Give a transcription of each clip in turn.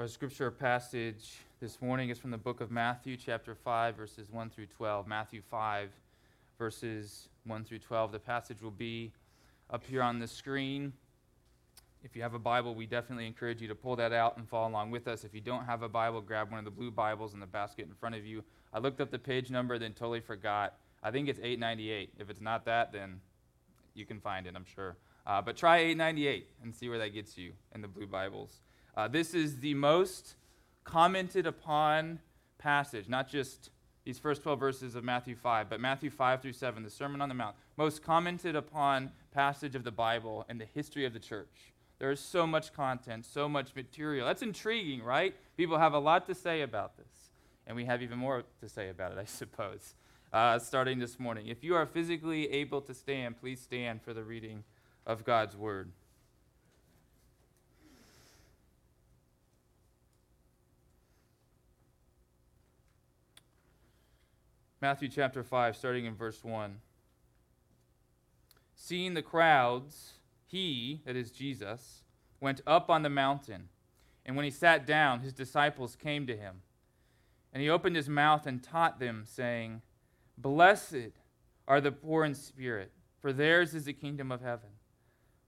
Our scripture passage this morning is from the book of Matthew, chapter 5, verses 1 through 12. Matthew 5, verses 1 through 12. The passage will be up here on the screen. If you have a Bible, we definitely encourage you to pull that out and follow along with us. If you don't have a Bible, grab one of the blue Bibles in the basket in front of you. I looked up the page number, then totally forgot. I think it's 898. If it's not that, then you can find it, I'm sure. Uh, but try 898 and see where that gets you in the blue Bibles. Uh, this is the most commented upon passage, not just these first 12 verses of Matthew 5, but Matthew 5 through 7, the Sermon on the Mount, most commented upon passage of the Bible in the history of the church. There is so much content, so much material. That's intriguing, right? People have a lot to say about this, and we have even more to say about it, I suppose, uh, starting this morning. If you are physically able to stand, please stand for the reading of God's Word. Matthew chapter 5, starting in verse 1. Seeing the crowds, he, that is Jesus, went up on the mountain. And when he sat down, his disciples came to him. And he opened his mouth and taught them, saying, Blessed are the poor in spirit, for theirs is the kingdom of heaven.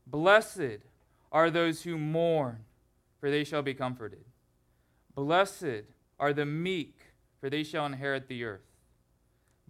Blessed are those who mourn, for they shall be comforted. Blessed are the meek, for they shall inherit the earth.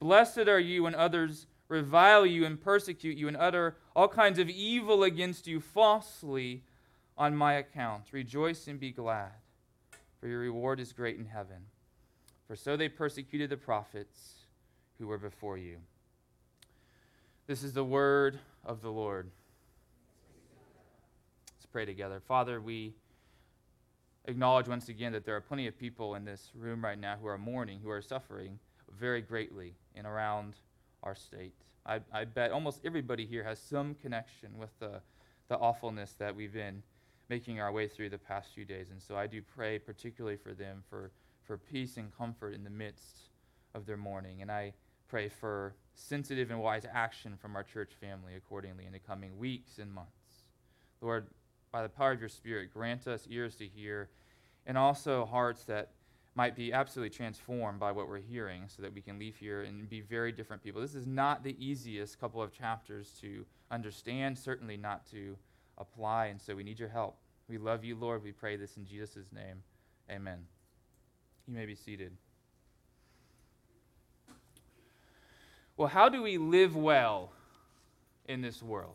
Blessed are you when others revile you and persecute you and utter all kinds of evil against you falsely on my account. Rejoice and be glad, for your reward is great in heaven. For so they persecuted the prophets who were before you. This is the word of the Lord. Let's pray together. Father, we acknowledge once again that there are plenty of people in this room right now who are mourning, who are suffering very greatly and around our state. I, I bet almost everybody here has some connection with the, the awfulness that we've been making our way through the past few days. And so I do pray particularly for them for, for peace and comfort in the midst of their mourning. And I pray for sensitive and wise action from our church family accordingly in the coming weeks and months. Lord, by the power of your Spirit, grant us ears to hear and also hearts that might be absolutely transformed by what we're hearing so that we can leave here and be very different people. This is not the easiest couple of chapters to understand, certainly not to apply, and so we need your help. We love you, Lord. We pray this in Jesus' name. Amen. You may be seated. Well, how do we live well in this world?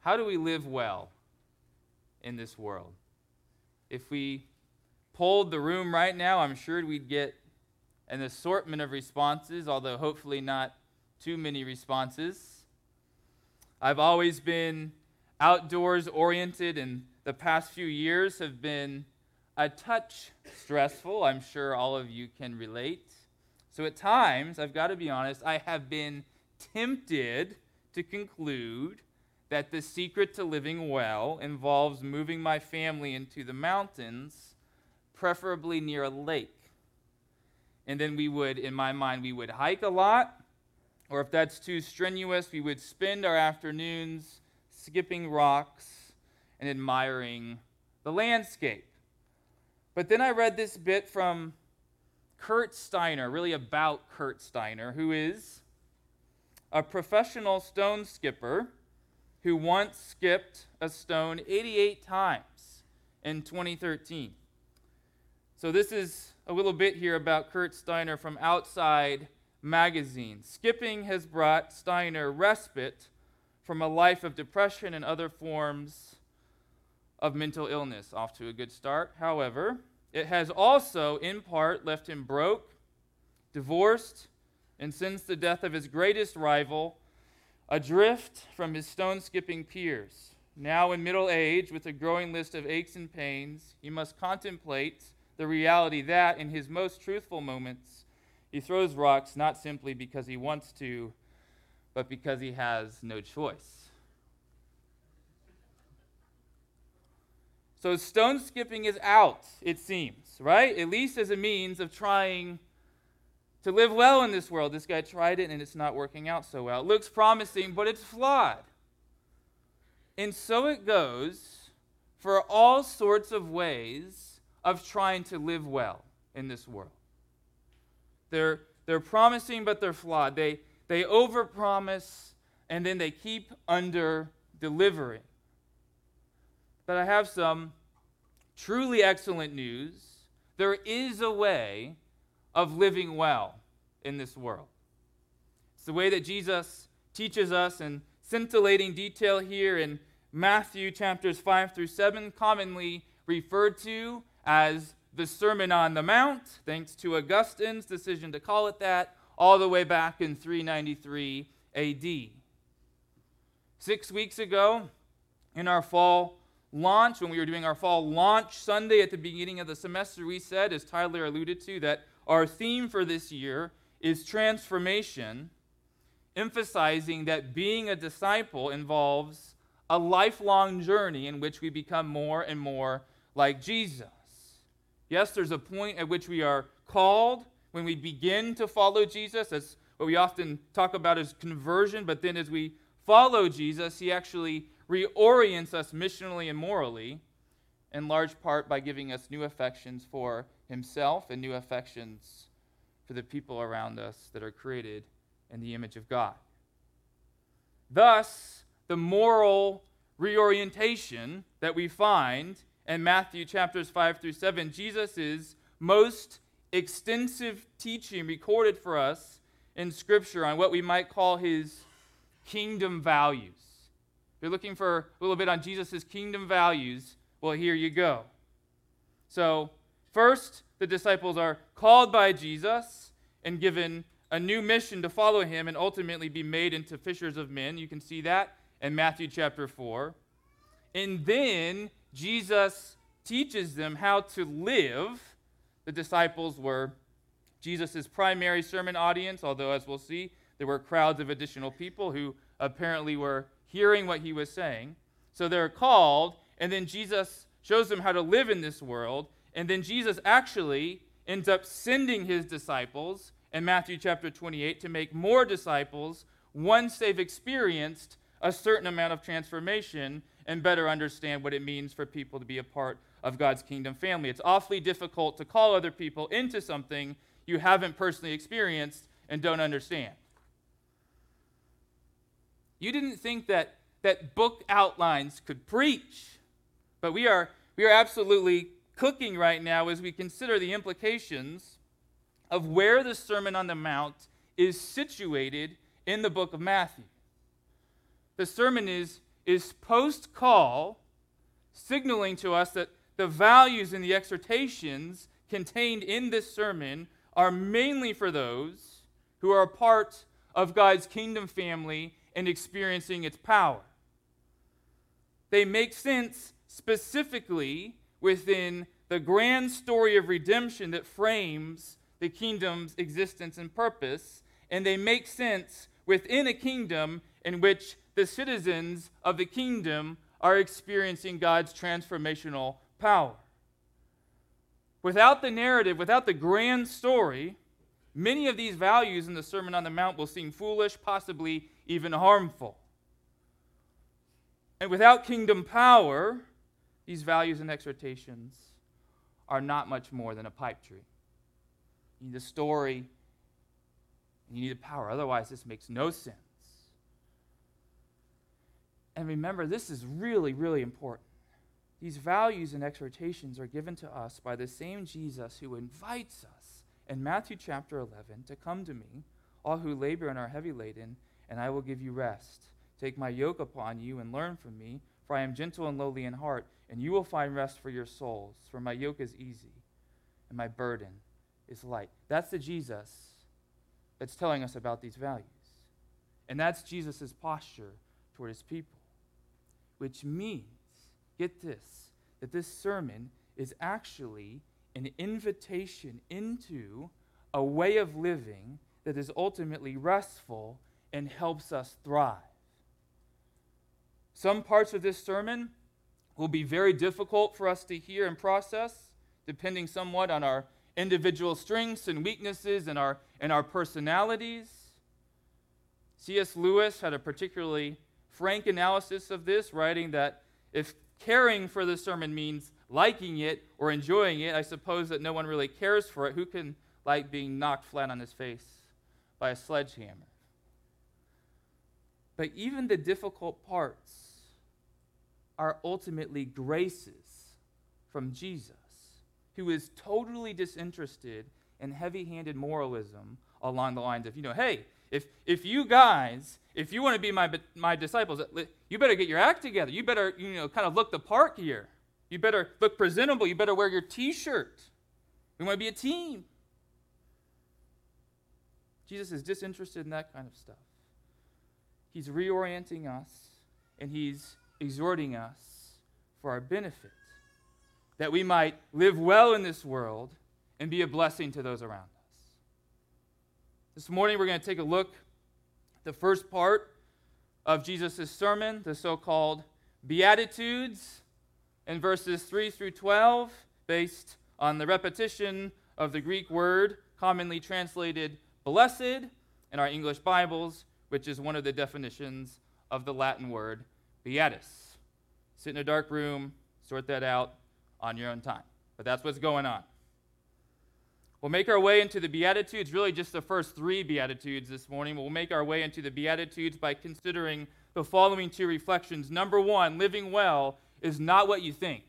How do we live well in this world? If we polled the room right now, I'm sure we'd get an assortment of responses, although hopefully not too many responses. I've always been outdoors oriented, and the past few years have been a touch stressful. I'm sure all of you can relate. So at times, I've got to be honest, I have been tempted to conclude that the secret to living well involves moving my family into the mountains preferably near a lake. And then we would, in my mind, we would hike a lot, or if that's too strenuous, we would spend our afternoons skipping rocks and admiring the landscape. But then I read this bit from Kurt Steiner, really about Kurt Steiner, who is a professional stone skipper who once skipped a stone 88 times in 2013. So, this is a little bit here about Kurt Steiner from Outside Magazine. Skipping has brought Steiner respite from a life of depression and other forms of mental illness. Off to a good start. However, it has also, in part, left him broke, divorced, and since the death of his greatest rival, adrift from his stone skipping peers. Now, in middle age, with a growing list of aches and pains, he must contemplate the reality that in his most truthful moments, he throws rocks not simply because he wants to, but because he has no choice. So stone skipping is out, it seems, right? At least as a means of trying to live well in this world. This guy tried it and it's not working out so well. It looks promising, but it's flawed. And so it goes for all sorts of ways of trying to live well in this world. They're, they're promising, but they're flawed. They, they overpromise and then they keep under delivering. But I have some truly excellent news. There is a way of living well in this world. It's the way that Jesus teaches us in scintillating detail here in Matthew chapters 5 through 7, commonly referred to as the Sermon on the Mount, thanks to Augustine's decision to call it that, all the way back in 393 AD. Six weeks ago, in our fall launch, when we were doing our fall launch Sunday at the beginning of the semester, we said, as Tyler alluded to, that our theme for this year is transformation, emphasizing that being a disciple involves a lifelong journey in which we become more and more like Jesus. Yes, there's a point at which we are called when we begin to follow Jesus. That's what we often talk about as conversion, but then as we follow Jesus, he actually reorients us missionally and morally, in large part by giving us new affections for himself and new affections for the people around us that are created in the image of God. Thus, the moral reorientation that we find in Matthew chapters 5 through 7, Jesus' most extensive teaching recorded for us in Scripture on what we might call his kingdom values. If you're looking for a little bit on Jesus' kingdom values, well, here you go. So, first, the disciples are called by Jesus and given a new mission to follow him and ultimately be made into fishers of men. You can see that in Matthew chapter 4. And then Jesus teaches them how to live. The disciples were Jesus' primary sermon audience, although, as we'll see, there were crowds of additional people who apparently were hearing what he was saying. So they're called, and then Jesus shows them how to live in this world. And then Jesus actually ends up sending his disciples in Matthew chapter 28 to make more disciples once they've experienced a certain amount of transformation and better understand what it means for people to be a part of God's kingdom family. It's awfully difficult to call other people into something you haven't personally experienced and don't understand. You didn't think that, that book outlines could preach, but we are, we are absolutely cooking right now as we consider the implications of where the Sermon on the Mount is situated in the book of Matthew. The sermon is, is post call, signaling to us that the values and the exhortations contained in this sermon are mainly for those who are a part of God's kingdom family and experiencing its power. They make sense specifically within the grand story of redemption that frames the kingdom's existence and purpose, and they make sense within a kingdom in which the citizens of the kingdom are experiencing God's transformational power. Without the narrative, without the grand story, many of these values in the Sermon on the Mount will seem foolish, possibly even harmful. And without kingdom power, these values and exhortations are not much more than a pipe dream. You need a story, and you need a power. Otherwise, this makes no sense. And remember, this is really, really important. These values and exhortations are given to us by the same Jesus who invites us in Matthew chapter 11 to come to me, all who labor and are heavy laden, and I will give you rest. Take my yoke upon you and learn from me, for I am gentle and lowly in heart, and you will find rest for your souls. For my yoke is easy, and my burden is light. That's the Jesus that's telling us about these values. And that's Jesus' posture toward his people, which means, get this, that this sermon is actually an invitation into a way of living that is ultimately restful and helps us thrive. Some parts of this sermon will be very difficult for us to hear and process, depending somewhat on our individual strengths and weaknesses and our, and our personalities. C.S. Lewis had a particularly frank analysis of this, writing that if caring for the sermon means liking it or enjoying it, I suppose that no one really cares for it. Who can like being knocked flat on his face by a sledgehammer? But even the difficult parts are ultimately graces from Jesus, who is totally disinterested in heavy handed moralism along the lines of, you know, hey, if, if you guys, if you want to be my, my disciples, you better get your act together. You better, you know, kind of look the part here. You better look presentable. You better wear your t shirt. We want to be a team. Jesus is disinterested in that kind of stuff. He's reorienting us and he's exhorting us for our benefit, that we might live well in this world and be a blessing to those around us. This morning, we're going to take a look at the first part of Jesus' sermon, the so called Beatitudes, in verses 3 through 12, based on the repetition of the Greek word commonly translated blessed in our English Bibles, which is one of the definitions of the Latin word beatus. Sit in a dark room, sort that out on your own time. But that's what's going on. We'll make our way into the Beatitudes, really just the first three Beatitudes this morning. We'll make our way into the Beatitudes by considering the following two reflections. Number one, living well is not what you think.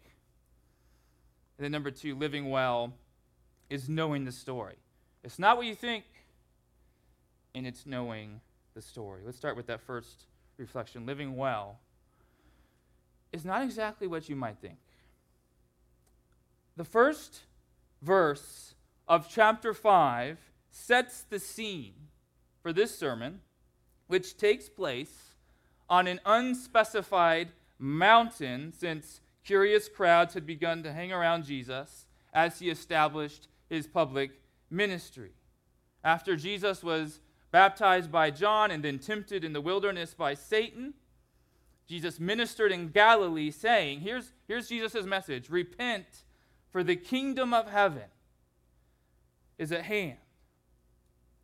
And then number two, living well is knowing the story. It's not what you think, and it's knowing the story. Let's start with that first reflection. Living well is not exactly what you might think. The first verse of chapter 5 sets the scene for this sermon, which takes place on an unspecified mountain since curious crowds had begun to hang around Jesus as he established his public ministry. After Jesus was baptized by John and then tempted in the wilderness by Satan, Jesus ministered in Galilee, saying, Here's, here's Jesus' message repent, for the kingdom of heaven is at hand.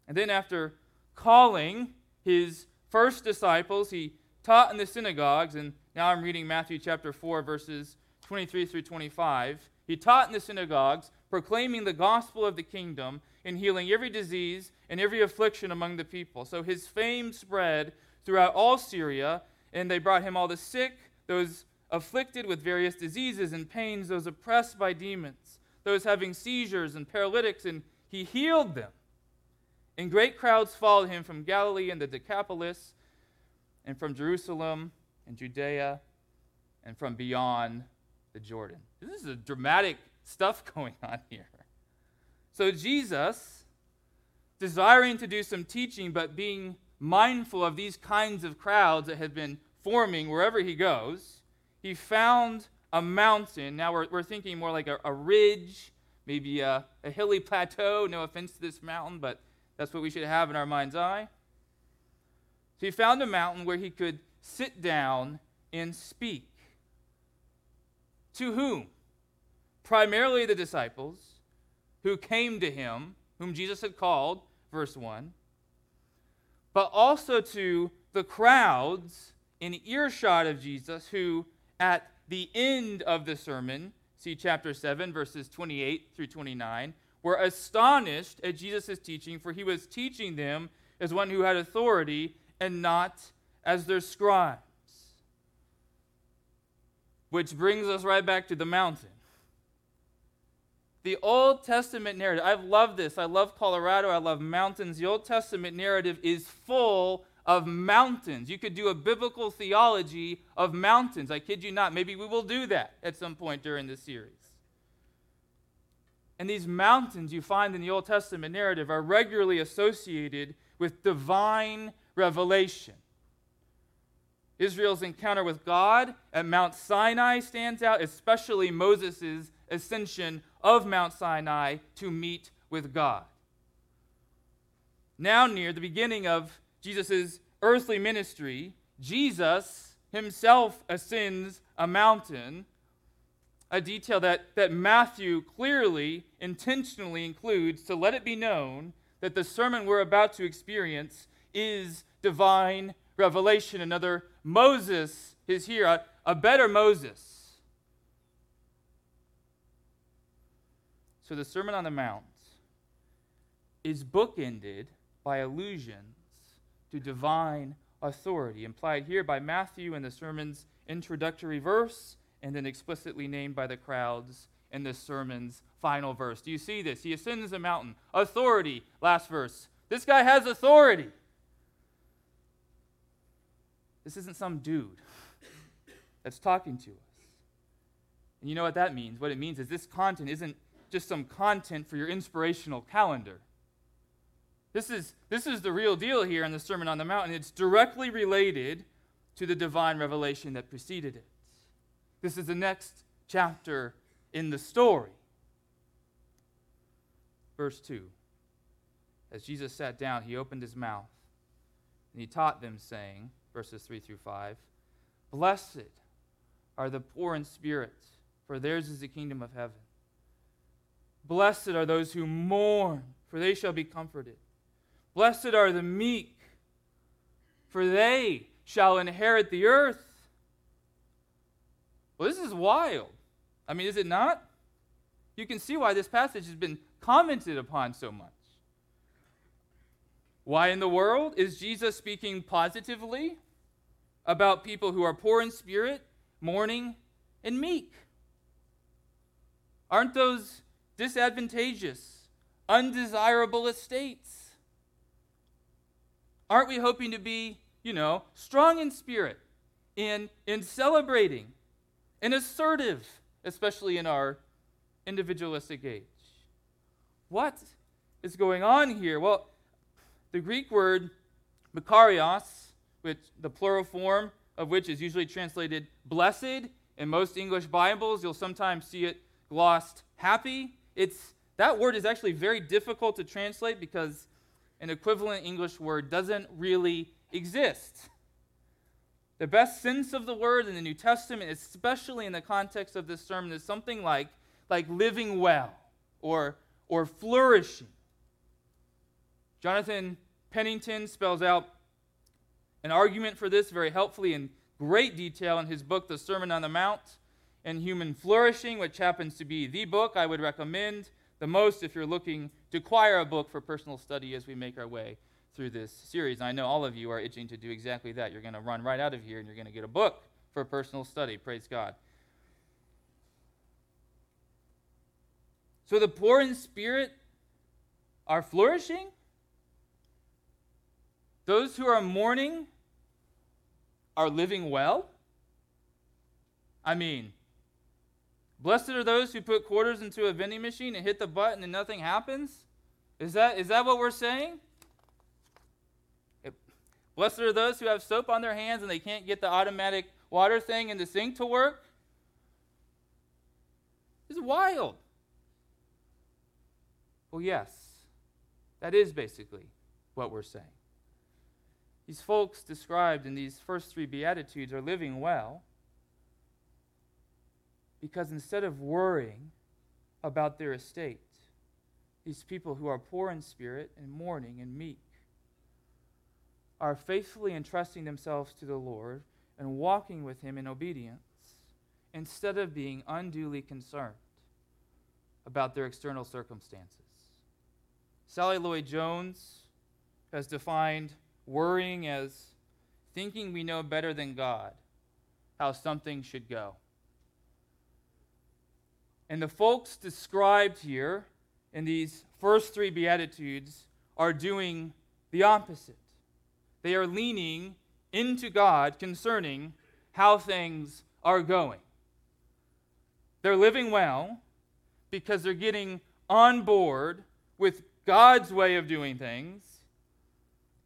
And then, after calling his first disciples, he taught in the synagogues, and now I'm reading Matthew chapter 4, verses 23 through 25. He taught in the synagogues, proclaiming the gospel of the kingdom and healing every disease and every affliction among the people. So his fame spread throughout all Syria and they brought him all the sick, those afflicted with various diseases and pains, those oppressed by demons, those having seizures and paralytics, and he healed them. And great crowds followed him from Galilee and the Decapolis, and from Jerusalem and Judea, and from beyond the Jordan. This is a dramatic stuff going on here. So, Jesus, desiring to do some teaching, but being mindful of these kinds of crowds that had been forming wherever he goes. He found a mountain. Now we're, we're thinking more like a, a ridge, maybe a, a hilly plateau. No offense to this mountain, but that's what we should have in our mind's eye. So he found a mountain where he could sit down and speak. To whom? Primarily the disciples who came to him, whom Jesus had called, verse 1, but also to the crowds in earshot of Jesus, who at the end of the sermon, see chapter 7, verses 28 through 29, were astonished at Jesus' teaching, for he was teaching them as one who had authority and not as their scribes. Which brings us right back to the mountain. The Old Testament narrative, I've loved this. I love Colorado. I love mountains. The Old Testament narrative is full of mountains. You could do a biblical theology of mountains. I kid you not. Maybe we will do that at some point during this series. And these mountains you find in the Old Testament narrative are regularly associated with divine revelation. Israel's encounter with God at Mount Sinai stands out, especially Moses' ascension of Mount Sinai to meet with God. Now, near the beginning of Jesus' earthly ministry, Jesus himself ascends a mountain, a detail that, that Matthew clearly, intentionally includes to let it be known that the sermon we're about to experience is divine revelation. Another Moses is here, a, a better Moses. So the Sermon on the Mount is bookended by allusions to divine authority, implied here by Matthew in the sermon's introductory verse, and then explicitly named by the crowds in the sermon's final verse. Do you see this? He ascends a mountain. Authority, last verse. This guy has authority. This isn't some dude that's talking to us. And you know what that means? What it means is this content isn't just some content for your inspirational calendar. This is, this is the real deal here in the Sermon on the Mount, and it's directly related to the divine revelation that preceded it. This is the next chapter in the story. Verse 2 As Jesus sat down, he opened his mouth, and he taught them, saying, verses 3 through 5, Blessed are the poor in spirit, for theirs is the kingdom of heaven. Blessed are those who mourn, for they shall be comforted. Blessed are the meek, for they shall inherit the earth. Well, this is wild. I mean, is it not? You can see why this passage has been commented upon so much. Why in the world is Jesus speaking positively about people who are poor in spirit, mourning, and meek? Aren't those disadvantageous, undesirable estates? Aren't we hoping to be, you know, strong in spirit, in, in celebrating, and assertive, especially in our individualistic age? What is going on here? Well, the Greek word makarios, which the plural form of which is usually translated blessed in most English Bibles, you'll sometimes see it glossed happy. It's that word is actually very difficult to translate because an equivalent English word doesn't really exist. The best sense of the word in the New Testament, especially in the context of this sermon, is something like, like living well or, or flourishing. Jonathan Pennington spells out an argument for this very helpfully in great detail in his book, The Sermon on the Mount and Human Flourishing, which happens to be the book I would recommend the most if you're looking to acquire a book for personal study as we make our way through this series. And I know all of you are itching to do exactly that. You're going to run right out of here and you're going to get a book for personal study. Praise God. So the poor in spirit are flourishing. Those who are mourning are living well. I mean, Blessed are those who put quarters into a vending machine and hit the button and nothing happens? Is that, is that what we're saying? Blessed are those who have soap on their hands and they can't get the automatic water thing in the sink to work? It's wild. Well, yes, that is basically what we're saying. These folks described in these first three Beatitudes are living well because instead of worrying about their estate, these people who are poor in spirit and mourning and meek are faithfully entrusting themselves to the Lord and walking with Him in obedience instead of being unduly concerned about their external circumstances. Sally Lloyd Jones has defined worrying as thinking we know better than God how something should go. And the folks described here in these first three Beatitudes are doing the opposite. They are leaning into God concerning how things are going. They're living well because they're getting on board with God's way of doing things,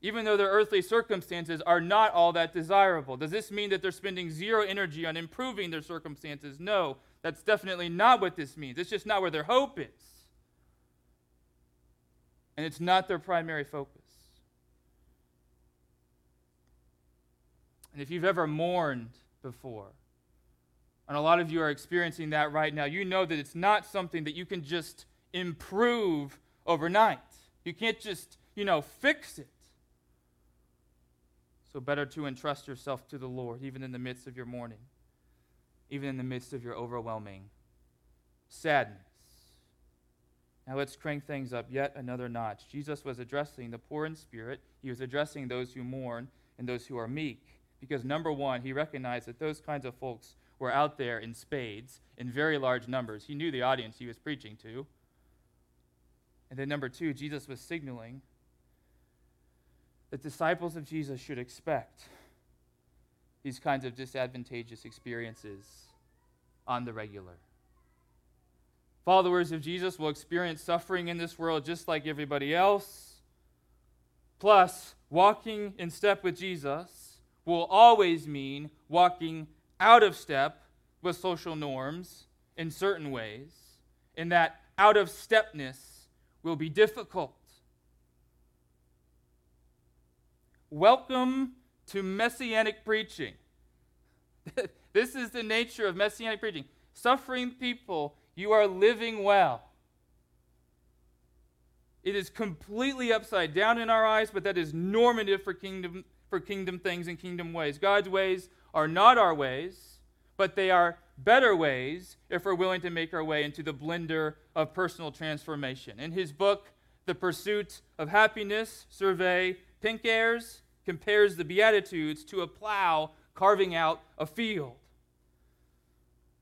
even though their earthly circumstances are not all that desirable. Does this mean that they're spending zero energy on improving their circumstances? No, That's definitely not what this means. It's just not where their hope is. And it's not their primary focus. And if you've ever mourned before, and a lot of you are experiencing that right now, you know that it's not something that you can just improve overnight. You can't just, you know, fix it. So, better to entrust yourself to the Lord, even in the midst of your mourning, even in the midst of your overwhelming sadness. Now, let's crank things up yet another notch. Jesus was addressing the poor in spirit, he was addressing those who mourn and those who are meek. Because, number one, he recognized that those kinds of folks were out there in spades, in very large numbers. He knew the audience he was preaching to. And then, number two, Jesus was signaling that disciples of Jesus should expect these kinds of disadvantageous experiences on the regular. Followers of Jesus will experience suffering in this world just like everybody else. Plus, walking in step with Jesus will always mean walking out of step with social norms in certain ways, and that out of stepness will be difficult. Welcome to messianic preaching. this is the nature of messianic preaching. Suffering people, you are living well. It is completely upside down in our eyes, but that is normative for kingdom, for kingdom things and kingdom ways. God's ways are not our ways, but they are better ways if we're willing to make our way into the blender of personal transformation. In his book, The Pursuit of Happiness Servais Pinckaers compares the Beatitudes to a plow carving out a field.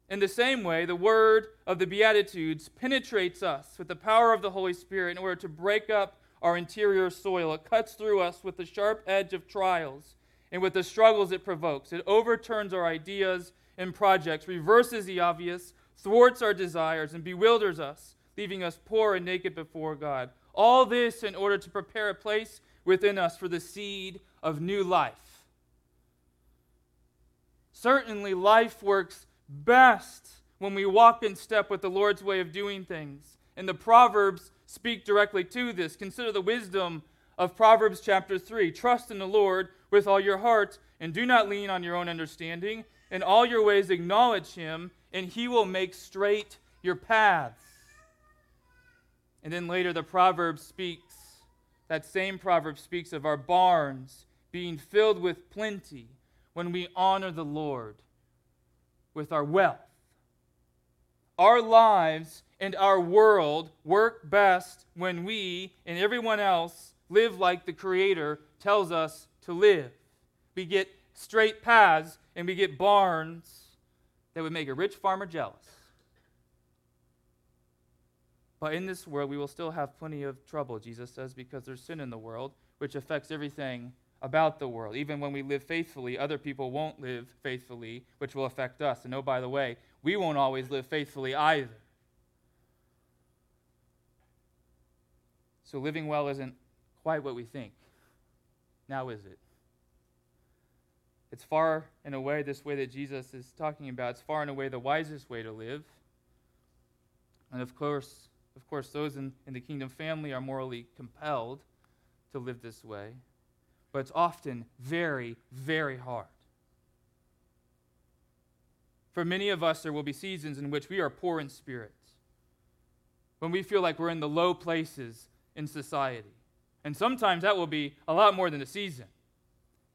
In the same way, the word of the Beatitudes penetrates us with the power of the Holy Spirit in order to break up our interior soil. It cuts through us with the sharp edge of trials and with the struggles it provokes. It overturns our ideas and projects, reverses the obvious, thwarts our desires, and bewilders us, leaving us poor and naked before God. All this in order to prepare a place within us for the seed of new life. Certainly, life works best when we walk in step with the Lord's way of doing things. And the Proverbs speak directly to this. Consider the wisdom of Proverbs chapter 3. Trust in the Lord with all your heart, and do not lean on your own understanding. In all your ways, acknowledge him, and he will make straight your paths. And then later, the proverb speaks, that same proverb speaks of our barns being filled with plenty when we honor the Lord with our wealth. Our lives and our world work best when we and everyone else live like the Creator tells us to live. We get straight paths and we get barns that would make a rich farmer jealous. But in this world, we will still have plenty of trouble, Jesus says, because there's sin in the world, which affects everything about the world. Even when we live faithfully, other people won't live faithfully, which will affect us. And oh, by the way, we won't always live faithfully either. So living well isn't quite what we think. Now is it? It's far and away this way that Jesus is talking about. It's far and away the wisest way to live. And of course, of course, those in, in the kingdom family are morally compelled to live this way. But it's often very, very hard. For many of us, there will be seasons in which we are poor in spirit, when we feel like we're in the low places in society. And sometimes that will be a lot more than a season.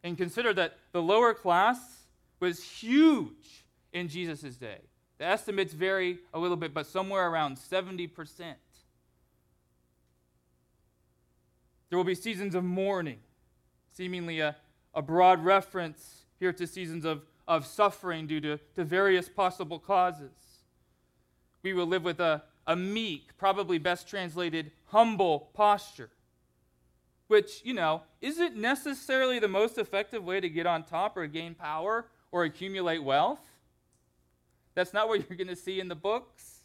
And consider that the lower class was huge in Jesus' day. The estimates vary a little bit, but somewhere around 70%. There will be seasons of mourning, seemingly a, a broad reference here to seasons of, of suffering due to, to various possible causes. We will live with a, a meek, probably best translated, humble posture which, you know, isn't necessarily the most effective way to get on top or gain power or accumulate wealth. That's not what you're going to see in the books.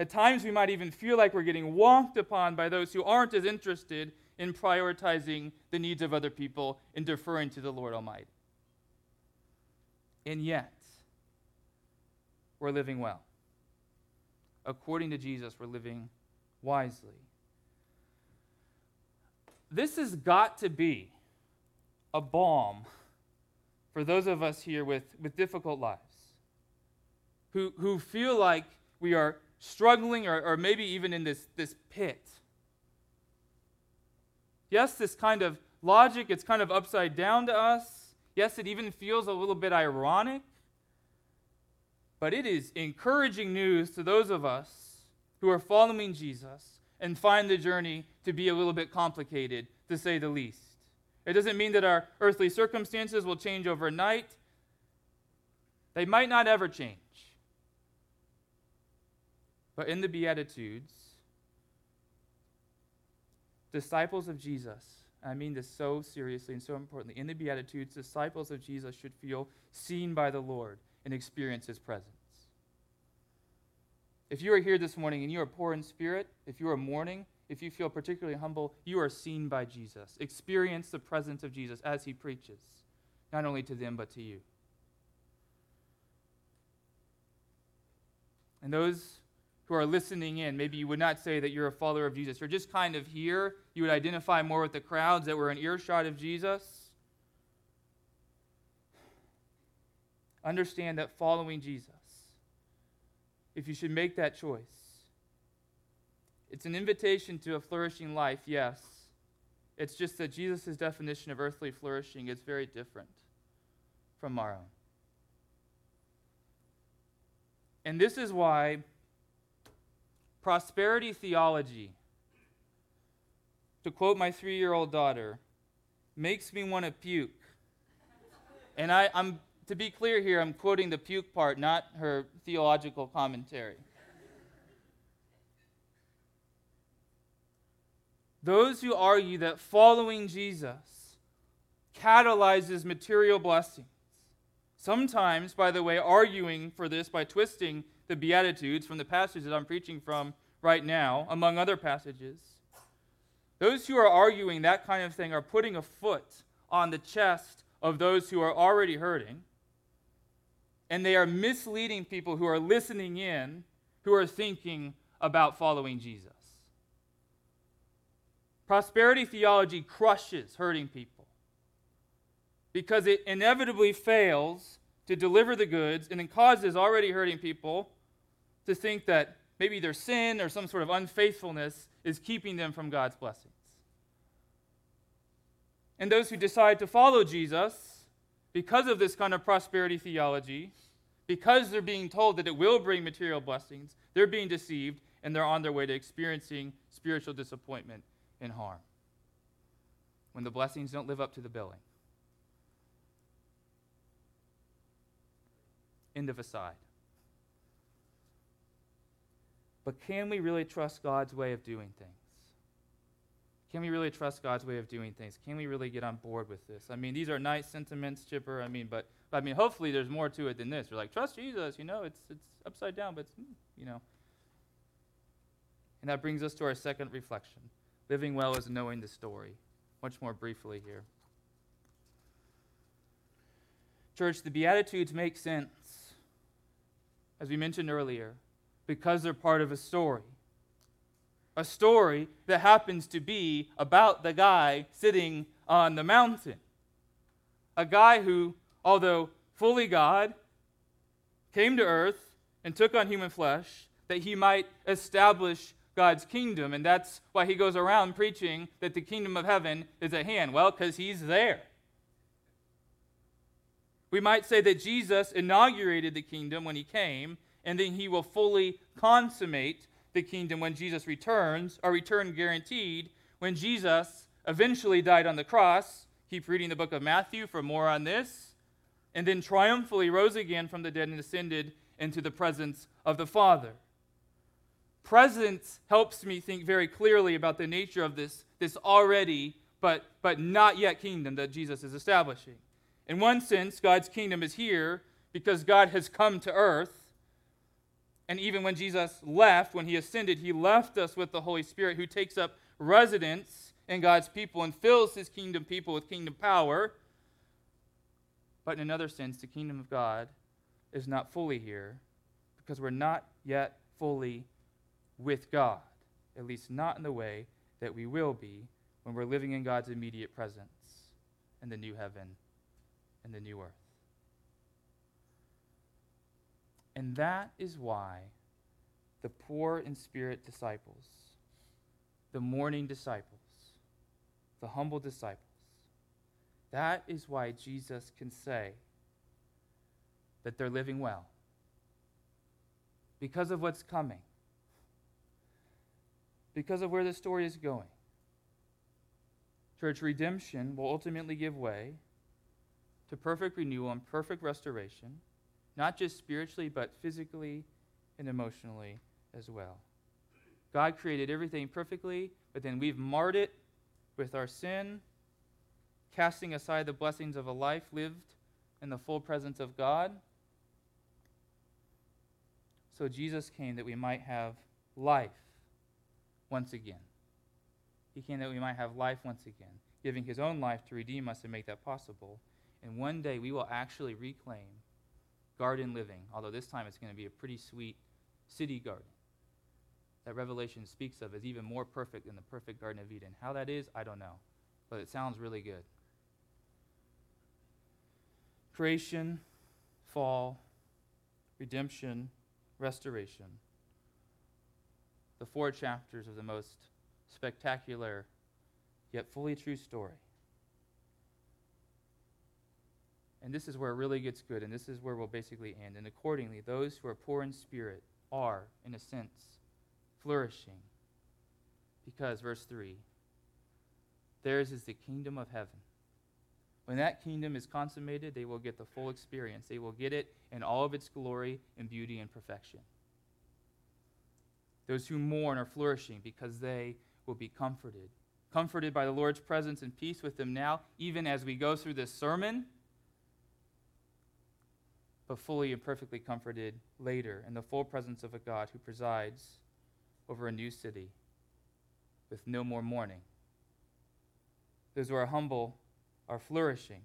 At times, we might even feel like we're getting walked upon by those who aren't as interested in prioritizing the needs of other people and deferring to the Lord Almighty. And yet, we're living well. According to Jesus, we're living wisely. This has got to be a balm for those of us here with, with difficult lives who, who feel like we are struggling or, or maybe even in this, this pit. Yes, this kind of logic, it's kind of upside down to us. Yes, it even feels a little bit ironic. But it is encouraging news to those of us who are following Jesus and find the journey to be a little bit complicated, to say the least. It doesn't mean that our earthly circumstances will change overnight, they might not ever change. But in the Beatitudes, disciples of Jesus, I mean this so seriously and so importantly, in the Beatitudes, disciples of Jesus should feel seen by the Lord and experience his presence. If you are here this morning and you are poor in spirit, if you are mourning, if you feel particularly humble, you are seen by Jesus. Experience the presence of Jesus as he preaches, not only to them, but to you. And those who are listening in, maybe you would not say that you're a follower of Jesus. You're just kind of here. You would identify more with the crowds that were in earshot of Jesus. Understand that following Jesus, if you should make that choice, it's an invitation to a flourishing life, yes. It's just that Jesus' definition of earthly flourishing is very different from our own. And this is why prosperity theology, to quote my three year old daughter, makes me want to puke. And I, I'm, to be clear here, I'm quoting the puke part, not her theological commentary. those who argue that following Jesus catalyzes material blessings. Sometimes, by the way, arguing for this by twisting the Beatitudes from the passages that I'm preaching from right now, among other passages. Those who are arguing that kind of thing are putting a foot on the chest of those who are already hurting, and they are misleading people who are listening in, who are thinking about following Jesus. Prosperity theology crushes hurting people because it inevitably fails to deliver the goods and it causes already hurting people to think that maybe their sin or some sort of unfaithfulness is keeping them from God's blessings. And those who decide to follow Jesus, because of this kind of prosperity theology, because they're being told that it will bring material blessings, they're being deceived and they're on their way to experiencing spiritual disappointment and harm when the blessings don't live up to the billing. End of aside. But can we really trust God's way of doing things? Can we really trust God's way of doing things? Can we really get on board with this? I mean, these are nice sentiments, Chipper. I mean, but, but I mean, hopefully there's more to it than this. You're like, trust Jesus, you know, it's, it's upside down, but, hmm, you know. And that brings us to our second reflection. Living well is knowing the story. Much more briefly here. Church, the Beatitudes make sense, as we mentioned earlier, because they're part of a story. A story that happens to be about the guy sitting on the mountain. A guy who, although fully God, came to earth and took on human flesh that he might establish God's kingdom. And that's why he goes around preaching that the kingdom of heaven is at hand. Well, because he's there. We might say that Jesus inaugurated the kingdom when he came, and then he will fully consummate the kingdom when Jesus returns, a return guaranteed when Jesus eventually died on the cross. Keep reading the book of Matthew for more on this. And then triumphantly rose again from the dead and ascended into the presence of the Father. Presence helps me think very clearly about the nature of this, this already but, but not yet kingdom that Jesus is establishing. In one sense, God's kingdom is here because God has come to earth. And even when Jesus left, when he ascended, he left us with the Holy Spirit who takes up residence in God's people and fills his kingdom people with kingdom power. But in another sense, the kingdom of God is not fully here because we're not yet fully with God, at least not in the way that we will be when we're living in God's immediate presence in the new heaven and the new earth. And that is why the poor in spirit disciples, the mourning disciples, the humble disciples, that is why Jesus can say that they're living well. Because of what's coming, because of where the story is going. Church redemption will ultimately give way to perfect renewal and perfect restoration, not just spiritually, but physically and emotionally as well. God created everything perfectly, but then we've marred it with our sin, casting aside the blessings of a life lived in the full presence of God. So Jesus came that we might have life once again. He came that we might have life once again, giving his own life to redeem us and make that possible. And one day we will actually reclaim garden living, although this time it's going to be a pretty sweet city garden that Revelation speaks of as even more perfect than the perfect Garden of Eden. How that is, I don't know, but it sounds really good. Creation, fall, redemption, restoration. The four chapters of the most spectacular yet fully true story. And this is where it really gets good, and this is where we'll basically end. And accordingly, those who are poor in spirit are, in a sense, flourishing. Because, verse 3, theirs is the kingdom of heaven. When that kingdom is consummated, they will get the full experience. They will get it in all of its glory and beauty and perfection. Those who mourn are flourishing because they will be comforted. Comforted by the Lord's presence and peace with them now, even as we go through this sermon, but fully and perfectly comforted later in the full presence of a God who presides over a new city with no more mourning. Those who are humble are flourishing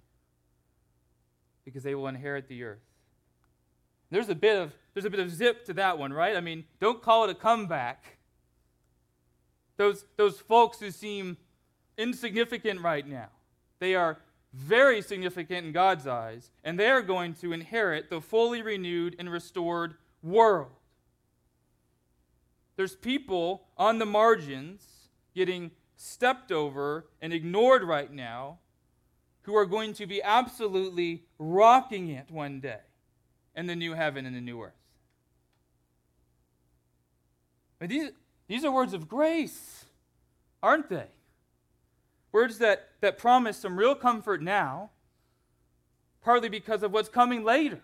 because they will inherit the earth. There's a bit of there's a bit of zip to that one, right? I mean, don't call it a comeback. Those those folks who seem insignificant right now, they are very significant in God's eyes, and they are going to inherit the fully renewed and restored world. There's people on the margins getting stepped over and ignored right now who are going to be absolutely rocking it one day in the new heaven and the new earth. But these, these are words of grace, aren't they? Words that, that promise some real comfort now, partly because of what's coming later.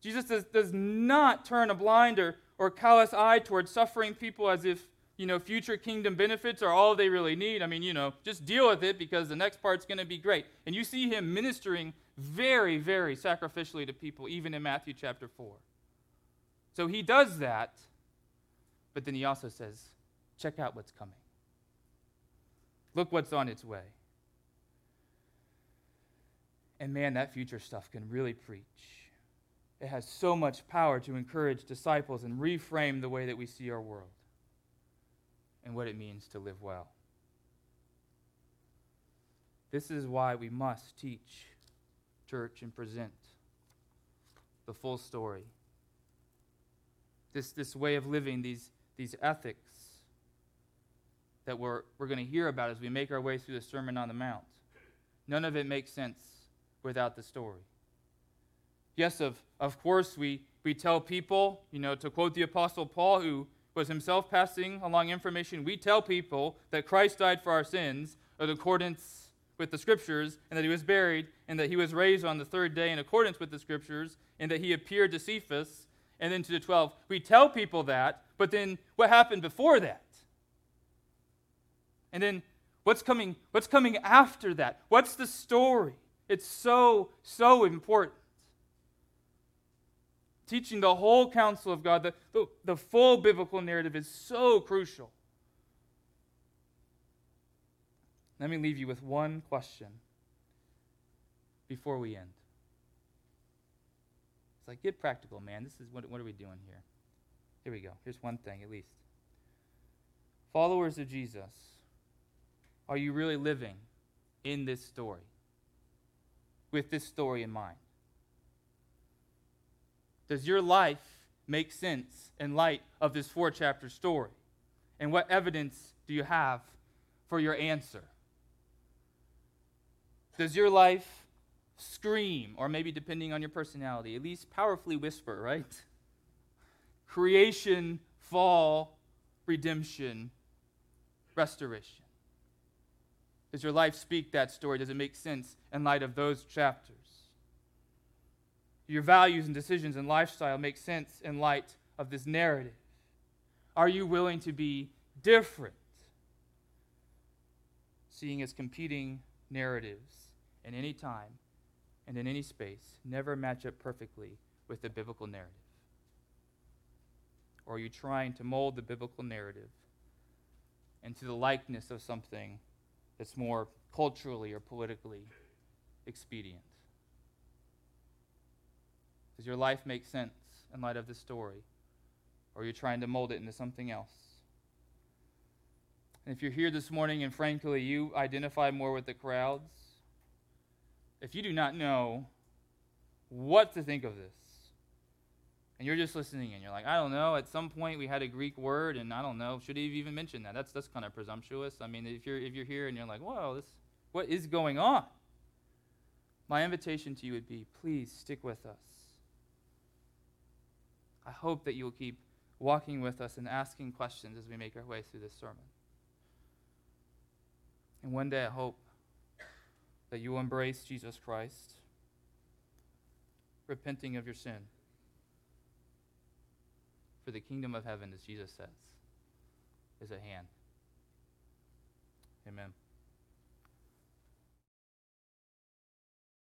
Jesus does, does not turn a blind or, or callous eye towards suffering people as if you know future kingdom benefits are all they really need. I mean, you know, just deal with it because the next part's going to be great. And you see him ministering very, very sacrificially to people, even in Matthew chapter 4. So he does that, but then he also says, check out what's coming. Look what's on its way. And man, that future stuff can really preach. It has so much power to encourage disciples and reframe the way that we see our world and what it means to live well. This is why we must teach church and present the full story. This, this way of living, these, these ethics that we're, we're going to hear about as we make our way through the Sermon on the Mount. None of it makes sense without the story. Yes, of, of course, we, we tell people, you know, to quote the Apostle Paul, who was himself passing along information, we tell people that Christ died for our sins in accordance with the Scriptures, and that he was buried, and that he was raised on the third day in accordance with the Scriptures, and that he appeared to Cephas and then to the 12. We tell people that, but then what happened before that? And then what's coming what's coming after that? What's the story? It's so so important. Teaching the whole counsel of God, the, the, the full biblical narrative is so crucial. Let me leave you with one question before we end. It's like, get practical, man. This is what, what are we doing here? Here we go. Here's one thing, at least. Followers of Jesus, are you really living in this story? With this story in mind? Does your life make sense in light of this four chapter story? And what evidence do you have for your answer? Does your life scream, or maybe depending on your personality, at least powerfully whisper, right? Creation, fall, redemption, restoration. Does your life speak that story? Does it make sense in light of those chapters? Your values and decisions and lifestyle make sense in light of this narrative? Are you willing to be different? Seeing as competing narratives in any time and in any space never match up perfectly with the biblical narrative? Or are you trying to mold the biblical narrative into the likeness of something that's more culturally or politically expedient? Does your life make sense in light of this story? Or are you trying to mold it into something else? And if you're here this morning and frankly you identify more with the crowds, if you do not know what to think of this, and you're just listening and you're like, I don't know, at some point we had a Greek word and I don't know, should he even mention that? That's that's kind of presumptuous. I mean, if you're if you're here and you're like, whoa, this what is going on? My invitation to you would be, please stick with us. I hope that you will keep walking with us and asking questions as we make our way through this sermon. And one day I hope that you will embrace Jesus Christ, repenting of your sin. For the kingdom of heaven, as Jesus says, is at hand. Amen.